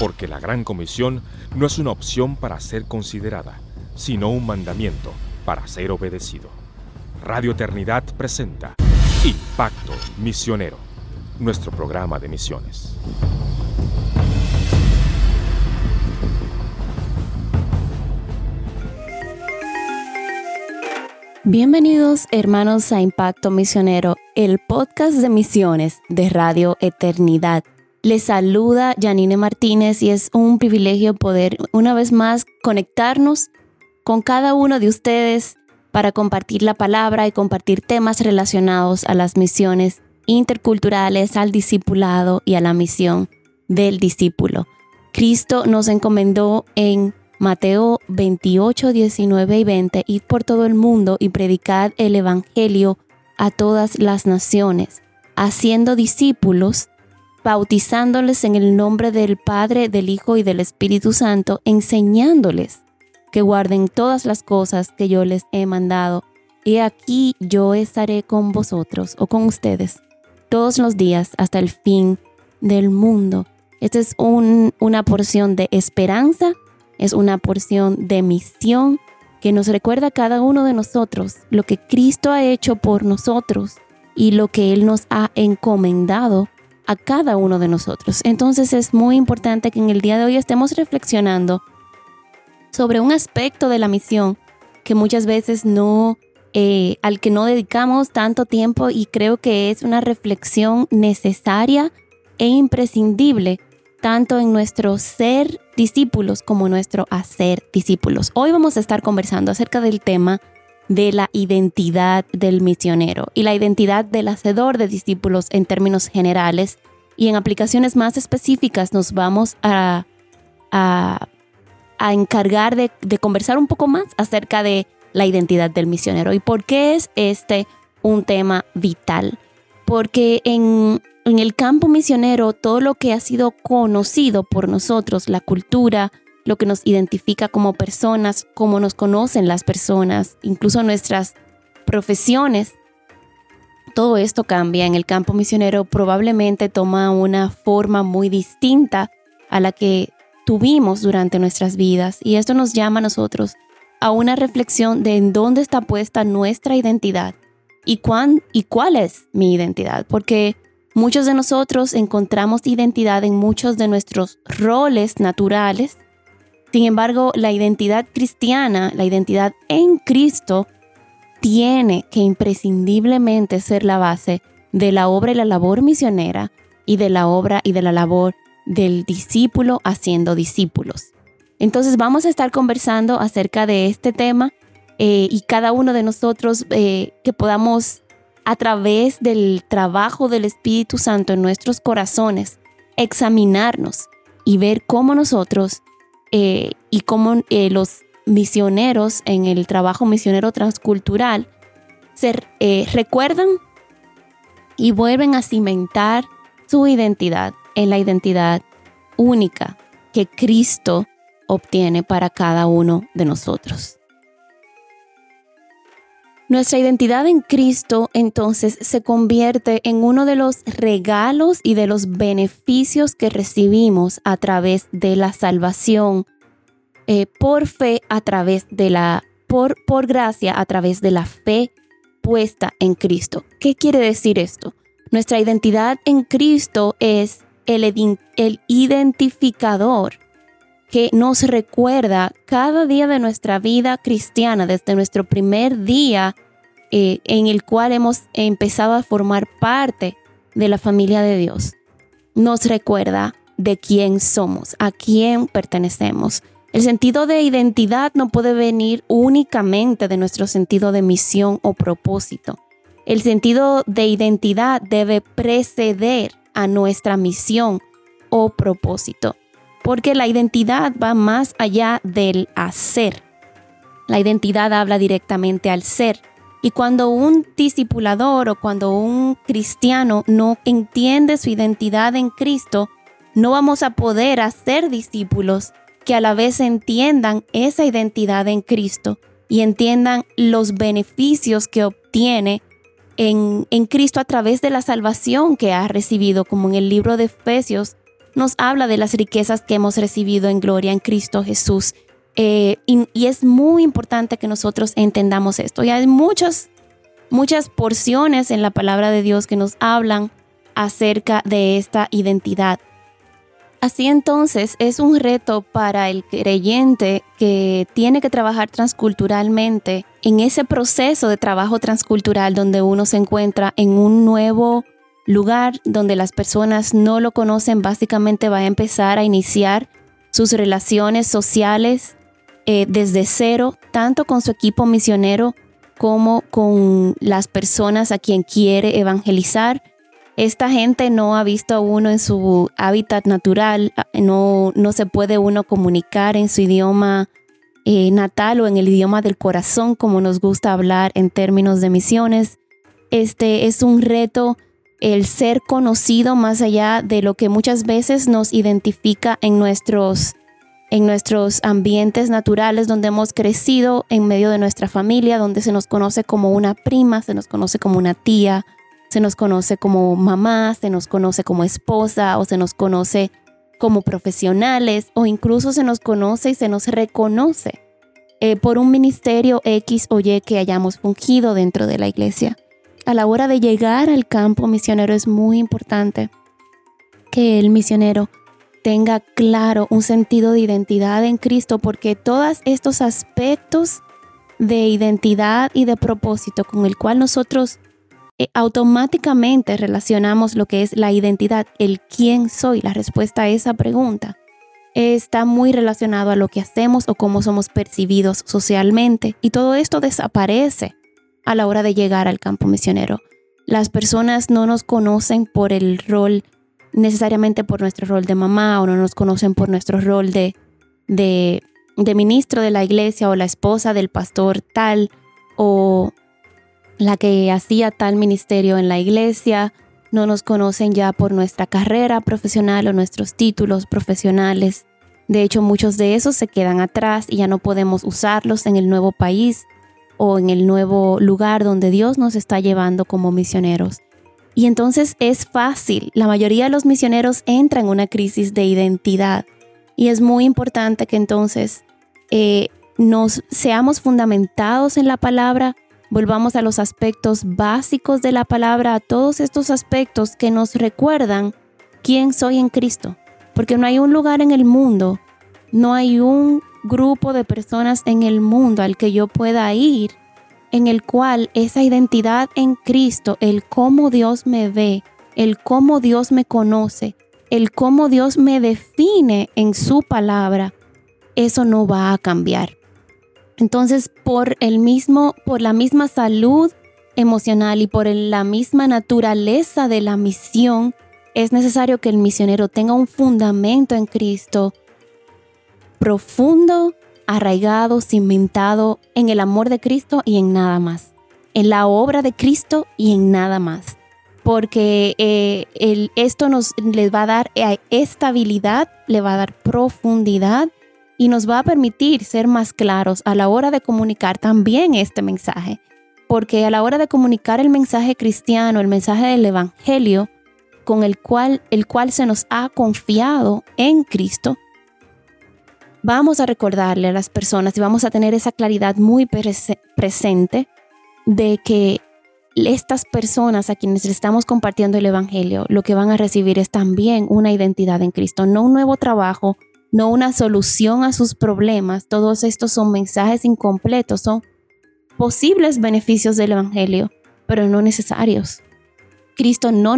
porque la Gran Comisión no es una opción para ser considerada, sino un mandamiento para ser obedecido. Radio Eternidad presenta Impacto Misionero, nuestro programa de misiones. Bienvenidos hermanos a Impacto Misionero, el podcast de misiones de Radio Eternidad. Les saluda Janine Martínez y es un privilegio poder una vez más conectarnos con cada uno de ustedes para compartir la palabra y compartir temas relacionados a las misiones interculturales, al discipulado y a la misión del discípulo. Cristo nos encomendó en Mateo 28, 19 y 20, id por todo el mundo y predicad el Evangelio a todas las naciones, haciendo discípulos bautizándoles en el nombre del Padre, del Hijo y del Espíritu Santo, enseñándoles que guarden todas las cosas que yo les he mandado. Y aquí yo estaré con vosotros o con ustedes todos los días hasta el fin del mundo. Esta es una porción de esperanza, es una porción de misión que nos recuerda a cada uno de nosotros lo que Cristo ha hecho por nosotros y lo que Él nos ha encomendado a cada uno de nosotros. Entonces es muy importante que en el día de hoy estemos reflexionando sobre un aspecto de la misión que muchas veces no, eh, al que no dedicamos tanto tiempo y creo que es una reflexión necesaria e imprescindible tanto en nuestro ser discípulos como en nuestro hacer discípulos. Hoy vamos a estar conversando acerca del tema de la identidad del misionero y la identidad del hacedor de discípulos en términos generales y en aplicaciones más específicas nos vamos a, a, encargar de, de conversar un poco más acerca de la identidad del misionero y por qué es este un tema vital. Porque en, en el campo misionero todo lo que ha sido conocido por nosotros, la cultura, lo que nos identifica como personas, cómo nos conocen las personas, incluso nuestras profesiones. Todo esto cambia. En el campo misionero, probablemente toma una forma muy distinta a la que tuvimos durante nuestras vidas. Y esto nos llama a nosotros a una reflexión de en dónde está puesta nuestra identidad y, cuán, y cuál es mi identidad, porque muchos de nosotros encontramos identidad en muchos de nuestros roles naturales sin embargo, la identidad cristiana, la identidad en Cristo, tiene que imprescindiblemente ser la base de la obra y la labor misionera y de la obra y de la labor del discípulo haciendo discípulos. Entonces vamos a estar conversando acerca de este tema eh, y cada uno de nosotros eh, que podamos a través del trabajo del Espíritu Santo en nuestros corazones examinarnos y ver cómo nosotros eh, y cómo eh, los misioneros en el trabajo misionero transcultural se eh, recuerdan y vuelven a cimentar su identidad en la identidad única que Cristo obtiene para cada uno de nosotros. Nuestra identidad en Cristo entonces se convierte en uno de los regalos y de los beneficios que recibimos a través de la salvación, eh, por fe a través de la, por, por gracia a través de la fe puesta en Cristo. ¿Qué quiere decir esto? Nuestra identidad en Cristo es el, el identificador que nos recuerda cada día de nuestra vida cristiana, desde nuestro primer día eh, en el cual hemos empezado a formar parte de la familia de Dios. Nos recuerda de quién somos, a quién pertenecemos. El sentido de identidad no puede venir únicamente de nuestro sentido de misión o propósito. El sentido de identidad debe preceder a nuestra misión o propósito porque la identidad va más allá del hacer. La identidad habla directamente al ser. Y cuando un discipulador o cuando un cristiano no entiende su identidad en Cristo, no vamos a poder hacer discípulos que a la vez entiendan esa identidad en Cristo y entiendan los beneficios que obtiene en, en Cristo a través de la salvación que ha recibido, como en el libro de Efesios nos habla de las riquezas que hemos recibido en gloria en Cristo Jesús. Eh, y, y, es muy importante que nosotros entendamos esto. Y hay muchas, muchas porciones en la palabra de Dios que nos hablan acerca de esta identidad. Así entonces es un reto para el creyente que tiene que trabajar transculturalmente en ese proceso de trabajo transcultural donde uno se encuentra en un nuevo lugar donde las personas no lo conocen, básicamente va a empezar a iniciar sus relaciones sociales eh, desde cero, tanto con su equipo misionero como con las personas a quien quiere evangelizar esta gente no ha visto a uno en su hábitat natural, no, no se puede uno comunicar en su idioma eh, natal o en el idioma del corazón, como nos gusta hablar en términos de misiones. Este es un reto el ser conocido más allá de lo que muchas veces nos identifica en nuestros, en nuestros ambientes naturales donde hemos crecido en medio de nuestra familia, donde se nos conoce como una prima, se nos conoce como una tía, se nos conoce como mamá, se nos conoce como esposa o se nos conoce como profesionales o incluso se nos conoce y se nos reconoce eh, por un ministerio X o Y que hayamos fungido dentro de la iglesia. A la hora de llegar al campo misionero es muy importante que el misionero tenga claro un sentido de identidad en Cristo porque todos estos aspectos de identidad y de propósito con el cual nosotros eh, automáticamente relacionamos lo que es la identidad, el quién soy, la respuesta a esa pregunta está muy relacionado a lo que hacemos o cómo somos percibidos socialmente. Y todo esto desaparece a la hora de llegar al campo misionero. Las personas no nos conocen por el rol, necesariamente por nuestro rol de mamá o no nos conocen por nuestro rol de, de, ministro de la iglesia o la esposa del pastor tal o la que hacía tal ministerio en la iglesia, no nos conocen ya por nuestra carrera profesional o nuestros títulos profesionales. De hecho, muchos de esos se quedan atrás y ya no podemos usarlos en el nuevo país o en el nuevo lugar donde Dios nos está llevando como misioneros. Y entonces es fácil, la mayoría de los misioneros entran en una crisis de identidad y es muy importante que entonces eh, nos seamos fundamentados en la palabra, Volvamos a los aspectos básicos de la palabra, a todos estos aspectos que nos recuerdan quién soy en Cristo. Porque no hay un lugar en el mundo, no hay un grupo de personas en el mundo al que yo pueda ir en el cual esa identidad en Cristo, el cómo Dios me ve, el cómo Dios me conoce, el cómo Dios me define en su palabra, eso no va a cambiar. Entonces, por el mismo, por la misma salud emocional y por la misma naturaleza de la misión, es necesario que el misionero tenga un fundamento en Cristo profundo, arraigado, cimentado en el amor de Cristo y en nada más, en la obra de Cristo y en nada más. Porque eh, esto nos les va a dar eh, estabilidad, le va a dar profundidad y nos va a permitir ser más claros a la hora de comunicar también este mensaje. Porque a la hora de comunicar el mensaje cristiano, el mensaje del Evangelio, con el cual, el cual se nos ha confiado en Cristo, vamos a recordarle a las personas y vamos a tener esa claridad muy presente de que estas personas a quienes le estamos compartiendo el Evangelio, lo que van a recibir es también una identidad en Cristo, no un nuevo trabajo, no una solución a sus problemas. Todos estos son mensajes incompletos, son posibles beneficios del Evangelio, pero no necesarios. Cristo no,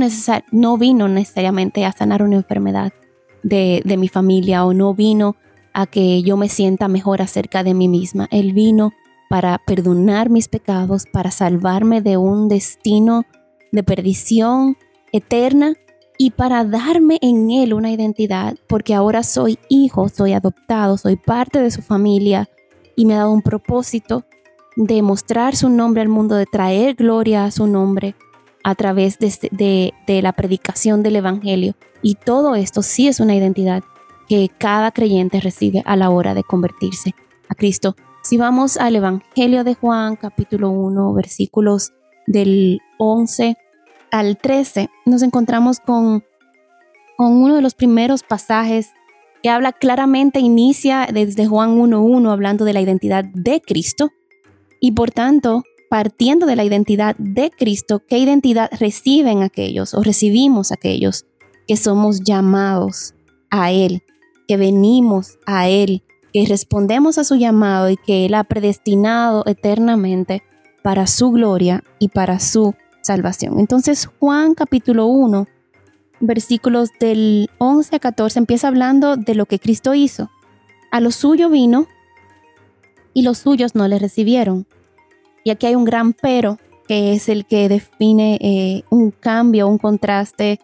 no vino necesariamente a sanar una enfermedad de, de mi familia o no vino a que yo me sienta mejor acerca de mí misma. Él vino para perdonar mis pecados, para salvarme de un destino de perdición eterna y para darme en Él una identidad, porque ahora soy hijo, soy adoptado, soy parte de su familia y me ha dado un propósito de mostrar su nombre al mundo, de traer gloria a su nombre a través de, la predicación del Evangelio. Y todo esto sí es una identidad que cada creyente recibe a la hora de convertirse a Cristo. Si vamos al Evangelio de Juan, capítulo 1, versículos del 11 al 13 nos encontramos con, con uno de los primeros pasajes que habla claramente, inicia desde Juan 1.1 hablando de la identidad de Cristo y por tanto, partiendo de la identidad de Cristo, ¿qué identidad reciben aquellos o recibimos aquellos que somos llamados a Él, que venimos a Él, que respondemos a su llamado y que Él ha predestinado eternamente para su gloria y para su salvación. Entonces Juan capítulo 1, versículos del 11 a 14 empieza hablando de lo que Cristo hizo. A lo suyo vino y los suyos no le recibieron. Y aquí hay un gran pero que es el que define eh, un cambio, un contraste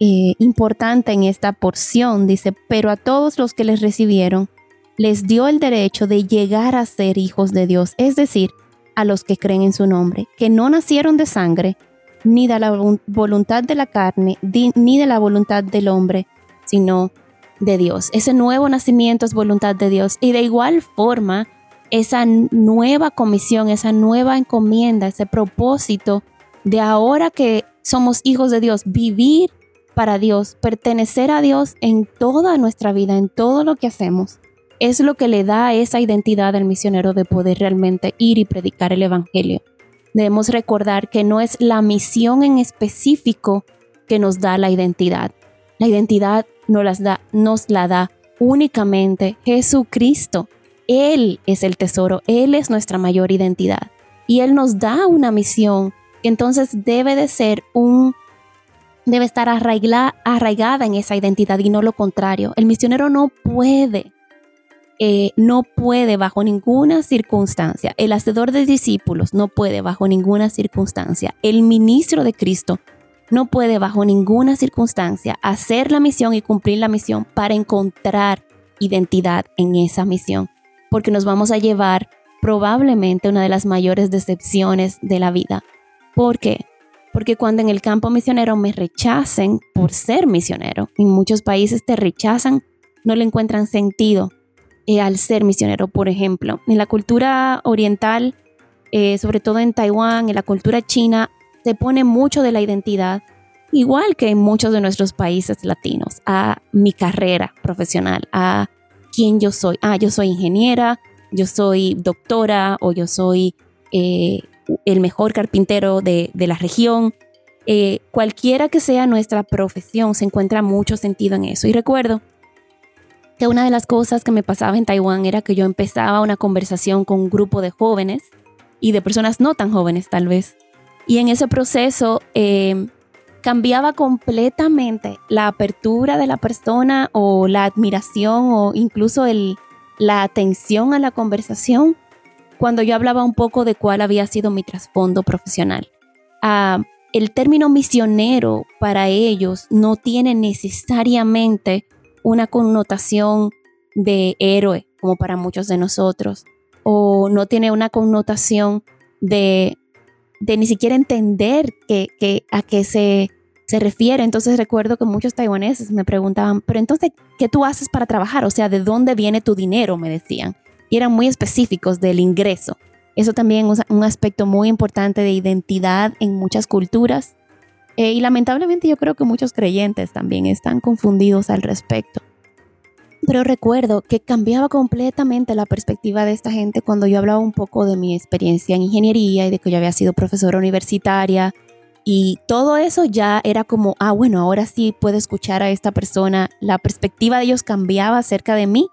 eh, importante en esta porción. Dice, pero a todos los que les recibieron, les dio el derecho de llegar a ser hijos de Dios, es decir, a los que creen en su nombre, que no nacieron de sangre, ni de la voluntad de la carne, ni de la voluntad del hombre, sino de Dios. Ese nuevo nacimiento es voluntad de Dios. Y de igual forma, esa nueva comisión, esa nueva encomienda, ese propósito de ahora que somos hijos de Dios, vivir para Dios, pertenecer a Dios en toda nuestra vida, en todo lo que hacemos, es lo que le da esa identidad al misionero de poder realmente ir y predicar el Evangelio. Debemos recordar que no es la misión en específico que nos da la identidad. La identidad nos, las da, nos la da únicamente Jesucristo. Él es el tesoro, Él es nuestra mayor identidad. Y Él nos da una misión que entonces debe de ser un debe estar arraigada en esa identidad y no lo contrario. El misionero no puede eh, no puede bajo ninguna circunstancia, el hacedor de discípulos no puede bajo ninguna circunstancia, el ministro de Cristo no puede bajo ninguna circunstancia hacer la misión y cumplir la misión para encontrar identidad en esa misión, porque nos vamos a llevar probablemente una de las mayores decepciones de la vida. ¿Por qué? Porque cuando en el campo misionero me rechacen por ser misionero, en muchos países te rechazan, no le encuentran sentido eh, al ser misionero, por ejemplo. En la cultura oriental, eh, sobre todo en Taiwán, en la cultura china, se pone mucho de la identidad, igual que en muchos de nuestros países latinos, a mi carrera profesional, a quién yo soy. Ah, yo soy ingeniera, yo soy doctora o yo soy eh, el mejor carpintero de, de la región. cualquiera que sea nuestra profesión, se encuentra mucho sentido en eso. Y recuerdo que una de las cosas que me pasaba en Taiwán era que yo empezaba una conversación con un grupo de jóvenes y de personas no tan jóvenes tal vez. Y en ese proceso eh, cambiaba completamente la apertura de la persona o la admiración o incluso el, la atención a la conversación cuando yo hablaba un poco de cuál había sido mi trasfondo profesional. Ah, el término misionero para ellos no tiene necesariamente una connotación de héroe, como para muchos de nosotros, o no tiene una connotación de, ni siquiera entender que, a qué se, se refiere. Entonces recuerdo que muchos taiwaneses me preguntaban, pero entonces, ¿qué tú haces para trabajar? O sea, ¿de dónde viene tu dinero? Me decían. Y eran muy específicos del ingreso. Eso también es un aspecto muy importante de identidad en muchas culturas eh, y lamentablemente yo creo que muchos creyentes también están confundidos al respecto. Pero recuerdo que cambiaba completamente la perspectiva de esta gente cuando yo hablaba un poco de mi experiencia en ingeniería y de que yo había sido profesora universitaria. Y todo eso ya era como, ah, bueno, ahora sí puedo escuchar a esta persona. La perspectiva de ellos cambiaba acerca de mí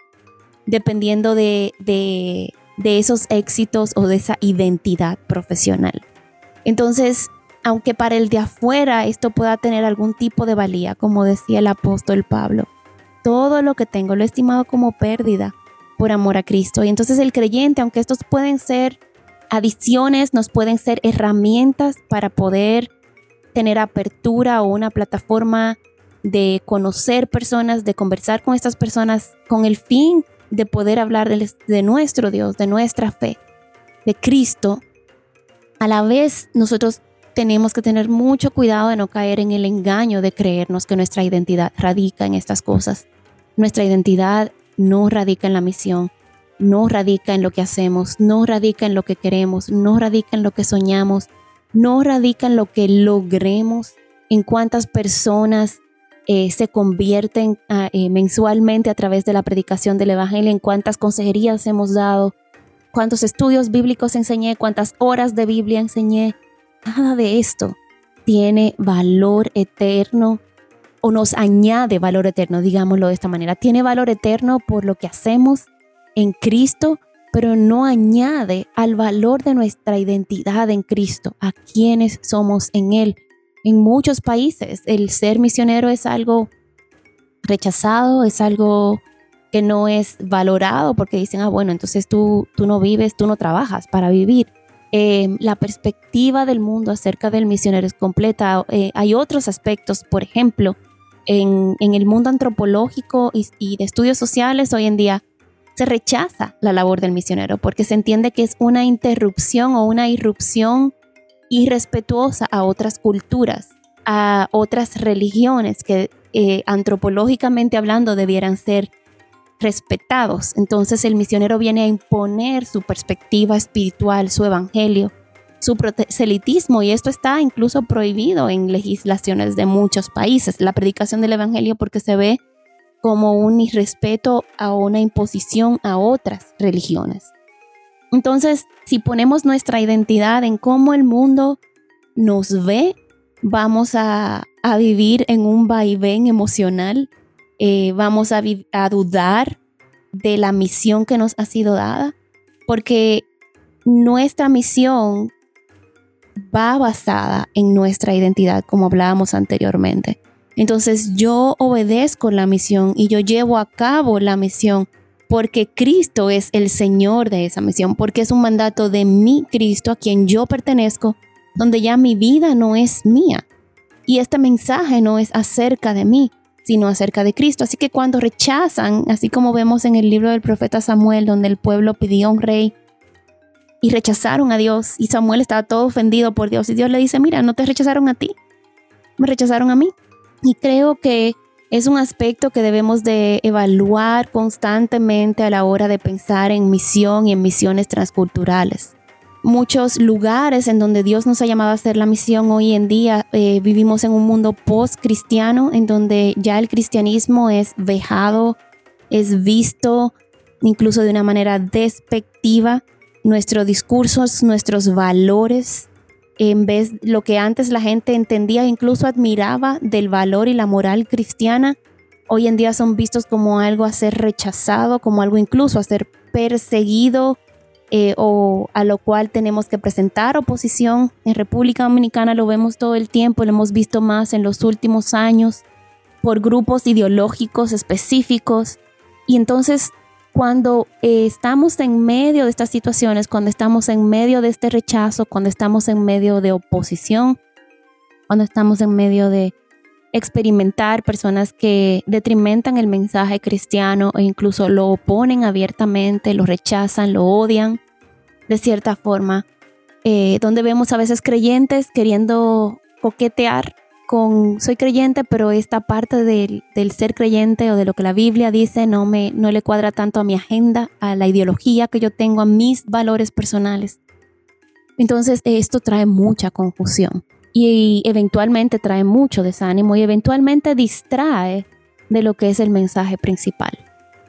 dependiendo de, de, esos éxitos o de esa identidad profesional. Entonces, aunque para el de afuera esto pueda tener algún tipo de valía, como decía el apóstol Pablo. Todo lo que tengo lo he estimado como pérdida por amor a Cristo. Y entonces el creyente, aunque estos pueden ser adiciones, nos pueden ser herramientas para poder tener apertura o una plataforma de conocer personas, de conversar con estas personas con el fin de poder hablar de, nuestro Dios, de nuestra fe, de Cristo. A la vez nosotros tenemos que tener mucho cuidado de no caer en el engaño de creernos que nuestra identidad radica en estas cosas. Nuestra identidad no radica en la misión, no radica en lo que hacemos, no radica en lo que queremos, no radica en lo que soñamos, no radica en lo que logremos, en cuántas personas eh, se convierten ah, eh, mensualmente a través de la predicación del Evangelio, en cuántas consejerías hemos dado, cuántos estudios bíblicos enseñé, cuántas horas de Biblia enseñé. Nada de esto tiene valor eterno o nos añade valor eterno, digámoslo de esta manera. Tiene valor eterno por lo que hacemos en Cristo, pero no añade al valor de nuestra identidad en Cristo, a quienes somos en Él en muchos países el ser misionero es algo rechazado, es algo que no es valorado porque dicen, ah, bueno, entonces tú, tú no vives, tú no trabajas para vivir. Em, la perspectiva del mundo acerca del misionero es completa. Eh, hay otros aspectos, por ejemplo, en, el mundo antropológico y, y, de estudios sociales hoy en día se rechaza la labor del misionero porque se entiende que es una interrupción o una irrupción irrespetuosa a otras culturas, a otras religiones que eh, antropológicamente hablando debieran ser respetados. Entonces el misionero viene a imponer su perspectiva espiritual, su evangelio, su proselitismo y esto está incluso prohibido en legislaciones de muchos países, la predicación del evangelio porque se ve como un irrespeto a una imposición a otras religiones. Entonces, si ponemos nuestra identidad en cómo el mundo nos ve, vamos a, vivir en un vaivén emocional, eh, vamos a, a dudar de la misión que nos ha sido dada, porque nuestra misión va basada en nuestra identidad, como hablábamos anteriormente. Entonces yo obedezco la misión y yo llevo a cabo la misión porque Cristo es el Señor de esa misión, porque es un mandato de mi Cristo a quien yo pertenezco, donde ya mi vida no es mía. Y este mensaje no es acerca de mí, sino acerca de Cristo. Así que cuando rechazan, así como vemos en el libro del profeta Samuel, donde el pueblo pidió a un rey y rechazaron a Dios, y Samuel estaba todo ofendido por Dios, y Dios le dice, mira, no te rechazaron a ti, me rechazaron a mí. Y creo que es un aspecto que debemos de evaluar constantemente a la hora de pensar en misión y en misiones transculturales. Muchos lugares en donde Dios nos ha llamado a hacer la misión hoy en día eh, vivimos en un mundo post-cristiano en donde ya el cristianismo es vejado, es visto incluso de una manera despectiva. Nuestros discursos, nuestros valores en vez de lo que antes la gente entendía e incluso admiraba del valor y la moral cristiana, hoy en día son vistos como algo a ser rechazado, como algo incluso a ser perseguido eh, o a lo cual tenemos que presentar oposición. En República Dominicana lo vemos todo el tiempo, lo hemos visto más en los últimos años por grupos ideológicos específicos. Y entonces cuando eh, estamos en medio de estas situaciones, cuando estamos en medio de este rechazo, cuando estamos en medio de oposición, cuando estamos en medio de experimentar personas que detrimentan el mensaje cristiano e incluso lo oponen abiertamente, lo rechazan, lo odian de cierta forma, eh, donde vemos a veces creyentes queriendo coquetear soy creyente, pero esta parte del, ser creyente o de lo que la Biblia dice no, me, no le cuadra tanto a mi agenda, a la ideología que yo tengo, a mis valores personales. Entonces esto trae mucha confusión y eventualmente trae mucho desánimo y eventualmente distrae de lo que es el mensaje principal,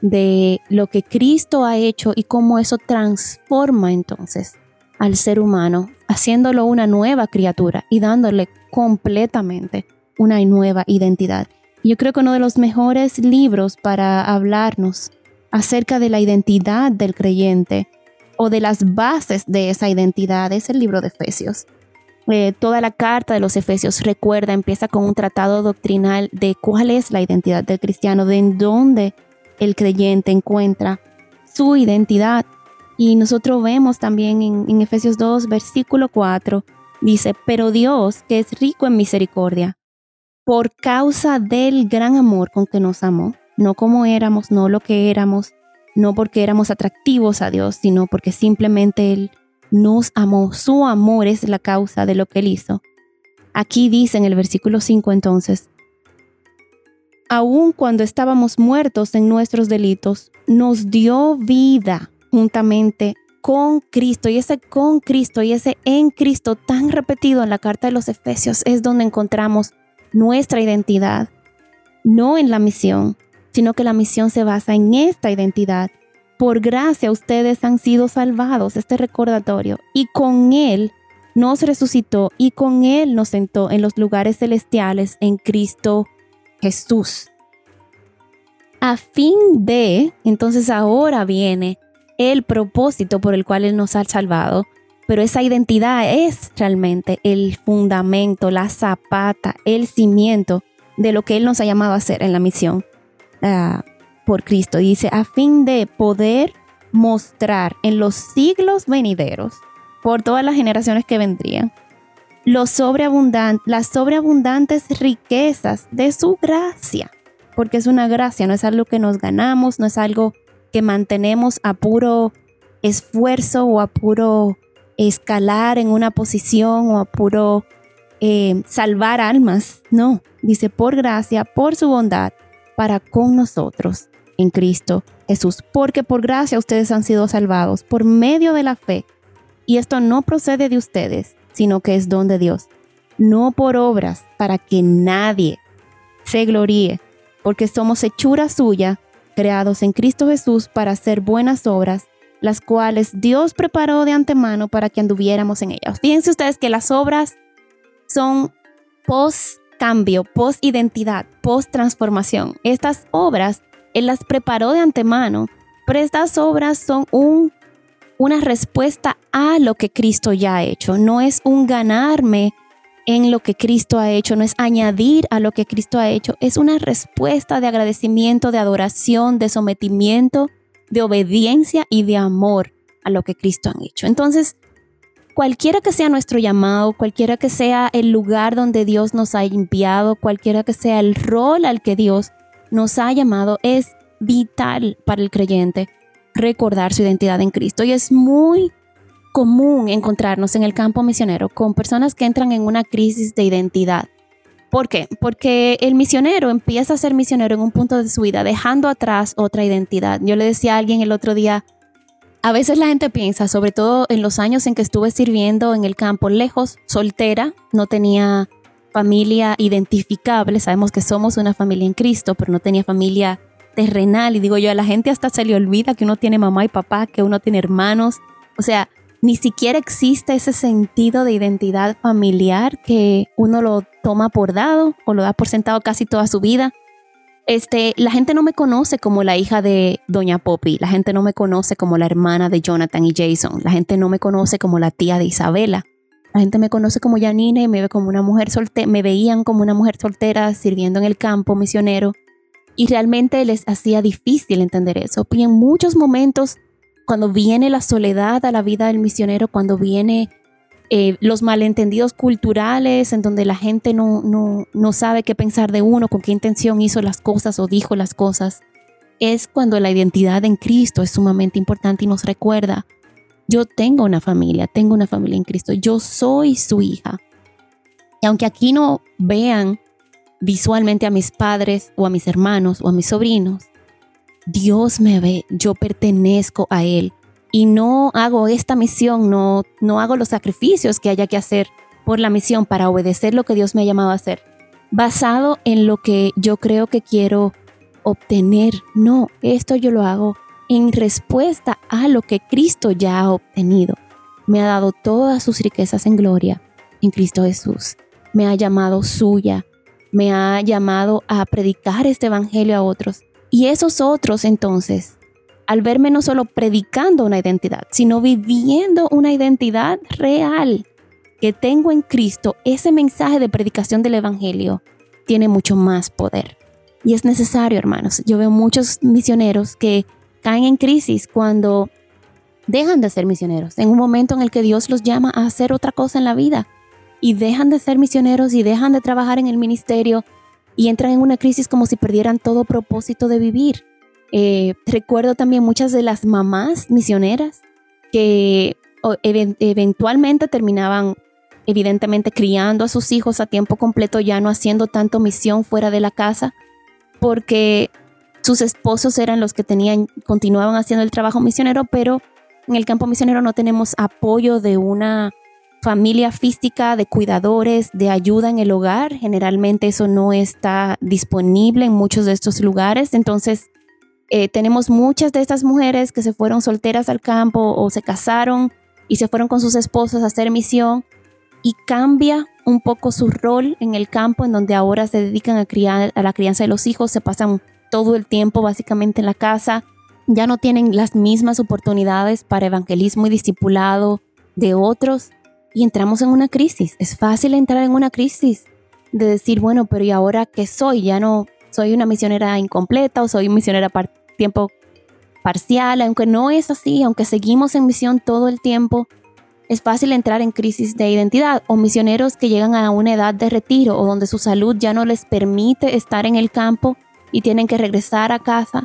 de lo que Cristo ha hecho y cómo eso transforma entonces al ser humano, haciéndolo una nueva criatura y dándole completamente una nueva identidad. Yo creo que uno de los mejores libros para hablarnos acerca de la identidad del creyente o de las bases de esa identidad es el libro de Efesios. Eh, toda la carta de los Efesios, recuerda, empieza con un tratado doctrinal de cuál es la identidad del cristiano, de en dónde el creyente encuentra su identidad. Y nosotros vemos también en, Efesios 2, versículo 4, Dice, pero Dios, que es rico en misericordia, por causa del gran amor con que nos amó, no como éramos, no lo que éramos, no porque éramos atractivos a Dios, sino porque simplemente Él nos amó. Su amor es la causa de lo que Él hizo. Aquí dice en el versículo 5 entonces, aun cuando estábamos muertos en nuestros delitos, nos dio vida juntamente con Cristo y ese con Cristo y ese en Cristo tan repetido en la carta de los Efesios es donde encontramos nuestra identidad. no en la misión, sino que la misión se basa en esta identidad. Por gracia ustedes han sido salvados, este recordatorio, y con Él nos resucitó y con Él nos sentó en los lugares celestiales en Cristo Jesús. A fin de, entonces ahora viene el propósito por el cual Él nos ha salvado, pero esa identidad es realmente el fundamento, la zapata, el cimiento de lo que Él nos ha llamado a hacer en la misión uh, por Cristo. Dice, a fin de poder mostrar en los siglos venideros, por todas las generaciones que vendrían, las sobreabundantes riquezas de su gracia, porque es una gracia, no es algo que nos ganamos, no es algo que mantenemos a puro esfuerzo o a puro escalar en una posición o a puro eh, salvar almas. No, dice por gracia, por su bondad, para con nosotros en Cristo Jesús. Porque por gracia ustedes han sido salvados por medio de la fe. Y esto no procede de ustedes, sino que es don de Dios. No por obras, para que nadie se gloríe, porque somos hechura suya, creados en Cristo Jesús para hacer buenas obras, las cuales Dios preparó de antemano para que anduviéramos en ellas. Fíjense ustedes que las obras son post cambio, post identidad, post transformación. Estas obras Él las preparó de antemano, pero estas obras son un, una respuesta a lo que Cristo ya ha hecho. No es un ganarme en lo que Cristo ha hecho, no es añadir a lo que Cristo ha hecho, es una respuesta de agradecimiento, de adoración, de sometimiento, de obediencia y de amor a lo que Cristo ha hecho. Entonces, cualquiera que sea nuestro llamado, cualquiera que sea el lugar donde Dios nos ha enviado, cualquiera que sea el rol al que Dios nos ha llamado, es vital para el creyente recordar su identidad en Cristo. Y es muy común encontrarnos en el campo misionero con personas que entran en una crisis de identidad. ¿Por qué? Porque el misionero empieza a ser misionero en un punto de su vida, dejando atrás otra identidad. Yo le decía a alguien el otro día, a veces la gente piensa, sobre todo en los años en que estuve sirviendo en el campo lejos, soltera, no tenía familia identificable, sabemos que somos una familia en Cristo, pero no tenía familia terrenal. Y digo yo, a la gente hasta se le olvida que uno tiene mamá y papá, que uno tiene hermanos. O sea, ni siquiera existe ese sentido de identidad familiar que uno lo toma por dado o lo da por sentado casi toda su vida. Este, la gente no me conoce como la hija de Doña Poppy, la gente no me conoce como la hermana de Jonathan y Jason, la gente no me conoce como la tía de Isabela. La gente me conoce como Janine y me ve como una mujer soltera, me veían como una mujer soltera sirviendo en el campo misionero y realmente les hacía difícil entender eso. Y en muchos momentos cuando viene la soledad a la vida del misionero, cuando viene eh, los malentendidos culturales, en donde la gente no, no, no sabe qué pensar de uno, con qué intención hizo las cosas o dijo las cosas, es cuando la identidad en Cristo es sumamente importante y nos recuerda, yo tengo una familia, tengo una familia en Cristo, yo soy su hija. Y aunque aquí no vean visualmente a mis padres o a mis hermanos o a mis sobrinos, Dios me ve, yo pertenezco a Él y no hago esta misión, no, no hago los sacrificios que haya que hacer por la misión para obedecer lo que Dios me ha llamado a hacer, basado en lo que yo creo que quiero obtener. No, esto yo lo hago en respuesta a lo que Cristo ya ha obtenido. Me ha dado todas sus riquezas en gloria en Cristo Jesús. Me ha llamado suya. Me ha llamado a predicar este evangelio a otros y esos otros entonces, al verme no solo predicando una identidad, sino viviendo una identidad real que tengo en Cristo, ese mensaje de predicación del Evangelio tiene mucho más poder. Y es necesario, hermanos. Yo veo muchos misioneros que caen en crisis cuando dejan de ser misioneros, en un momento en el que Dios los llama a hacer otra cosa en la vida y dejan de ser misioneros y dejan de trabajar en el ministerio y entran en una crisis como si perdieran todo propósito de vivir. Eh, recuerdo también muchas de las mamás misioneras que eventualmente terminaban evidentemente criando a sus hijos a tiempo completo, ya no haciendo tanto misión fuera de la casa, porque sus esposos eran los que tenían, continuaban haciendo el trabajo misionero, pero en el campo misionero no tenemos apoyo de una familia física, de cuidadores, de ayuda en el hogar. Generalmente eso no está disponible en muchos de estos lugares. Entonces, eh, tenemos muchas de estas mujeres que se fueron solteras al campo o se casaron y se fueron con sus esposos a hacer misión y cambia un poco su rol en el campo en donde ahora se dedican a, criar, a la crianza de los hijos, se pasan todo el tiempo básicamente en la casa, ya no tienen las mismas oportunidades para evangelismo y discipulado de otros y entramos en una crisis. Es fácil entrar en una crisis de decir, bueno, pero ¿y ahora qué soy? Ya no soy una misionera incompleta o soy misionera par tiempo parcial, aunque no es así, aunque seguimos en misión todo el tiempo, es fácil entrar en crisis de identidad o misioneros que llegan a una edad de retiro o donde su salud ya no les permite estar en el campo y tienen que regresar a casa.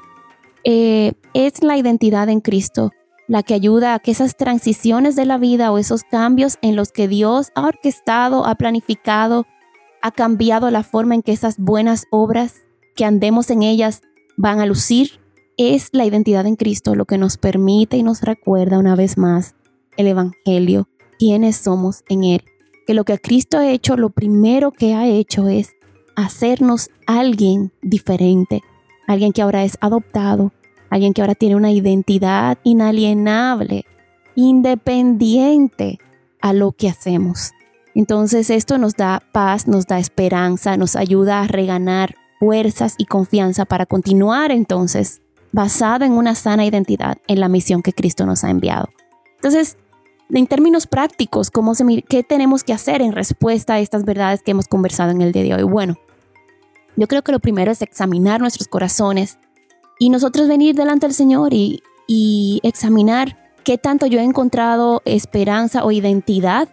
Eh, es la identidad en Cristo la que ayuda a que esas transiciones de la vida o esos cambios en los que Dios ha orquestado, ha planificado, ha cambiado la forma en que esas buenas obras, que andemos en ellas, van a lucir, es la identidad en Cristo lo que nos permite y nos recuerda una vez más el Evangelio, quiénes somos en Él. Que lo que Cristo ha hecho, lo primero que ha hecho es hacernos alguien diferente, alguien que ahora es adoptado, alguien que ahora tiene una identidad inalienable, independiente a lo que hacemos. Entonces esto nos da paz, nos da esperanza, nos ayuda a reganar fuerzas y confianza para continuar entonces basado en una sana identidad en la misión que Cristo nos ha enviado. Entonces, en términos prácticos, ¿cómo se, ¿qué tenemos que hacer en respuesta a estas verdades que hemos conversado en el día de hoy? Bueno, yo creo que lo primero es examinar nuestros corazones y nosotros venir delante del Señor y, examinar qué tanto yo he encontrado esperanza o identidad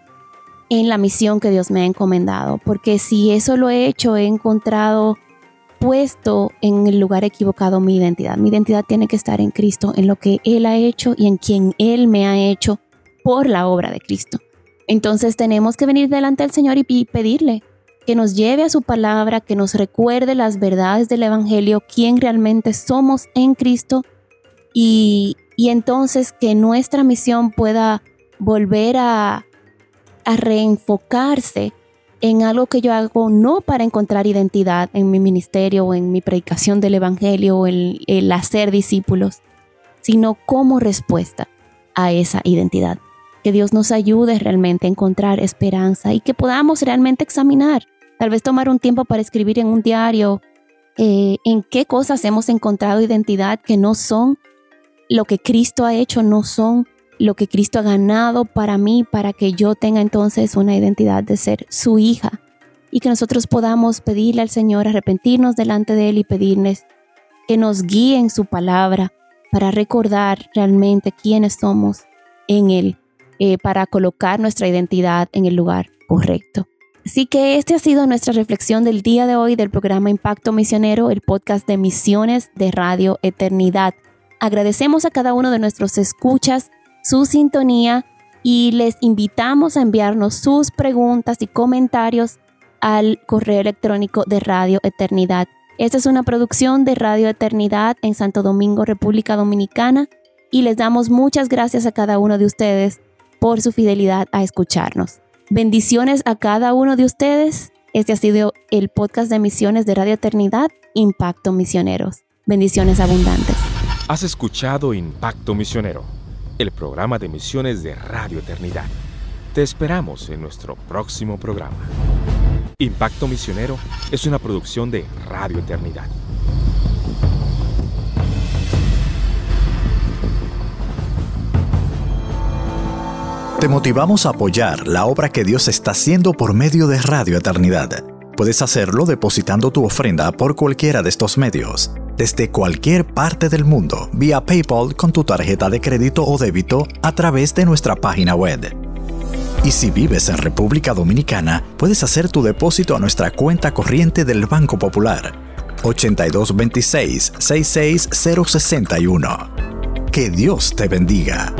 en la misión que Dios me ha encomendado. Porque si eso lo he hecho, he encontrado puesto en el lugar equivocado mi identidad. Mi identidad tiene que estar en Cristo, en lo que Él ha hecho y en quien Él me ha hecho por la obra de Cristo. Entonces tenemos que venir delante del Señor y pedirle que nos lleve a su palabra, que nos recuerde las verdades del Evangelio, quién realmente somos en Cristo y, entonces que nuestra misión pueda volver a, reenfocarse en algo que yo hago no para encontrar identidad en mi ministerio o en mi predicación del Evangelio o en el hacer discípulos, sino como respuesta a esa identidad. Que Dios nos ayude realmente a encontrar esperanza y que podamos realmente examinar Tal vez tomar un tiempo para escribir en un diario eh, en qué cosas hemos encontrado identidad que no son lo que Cristo ha hecho, no son lo que Cristo ha ganado para mí, para que yo tenga entonces una identidad de ser su hija. Y que nosotros podamos pedirle al Señor arrepentirnos delante de Él y pedirles que nos guíe en su palabra para recordar realmente quiénes somos en Él, eh, para colocar nuestra identidad en el lugar correcto. Así que esta ha sido nuestra reflexión del día de hoy del programa Impacto Misionero, el podcast de misiones de Radio Eternidad. Agradecemos a cada uno de nuestros escuchas su sintonía y les invitamos a enviarnos sus preguntas y comentarios al correo electrónico de Radio Eternidad. Esta es una producción de Radio Eternidad en Santo Domingo, República Dominicana, y les damos muchas gracias a cada uno de ustedes por su fidelidad a escucharnos. Bendiciones a cada uno de ustedes. Este ha sido el podcast de misiones de Radio Eternidad, Impacto Misioneros. Bendiciones abundantes. Has escuchado Impacto Misionero, el programa de misiones de Radio Eternidad. Te esperamos en nuestro próximo programa. Impacto Misionero es una producción de Radio Eternidad. Te motivamos a apoyar la obra que Dios está haciendo por medio de Radio Eternidad. Puedes hacerlo depositando tu ofrenda por cualquiera de estos medios, desde cualquier parte del mundo, vía PayPal con tu tarjeta de crédito o débito a través de nuestra página web. Y si vives en República Dominicana, puedes hacer tu depósito a nuestra cuenta corriente del Banco Popular 8226 66061. Que Dios te bendiga.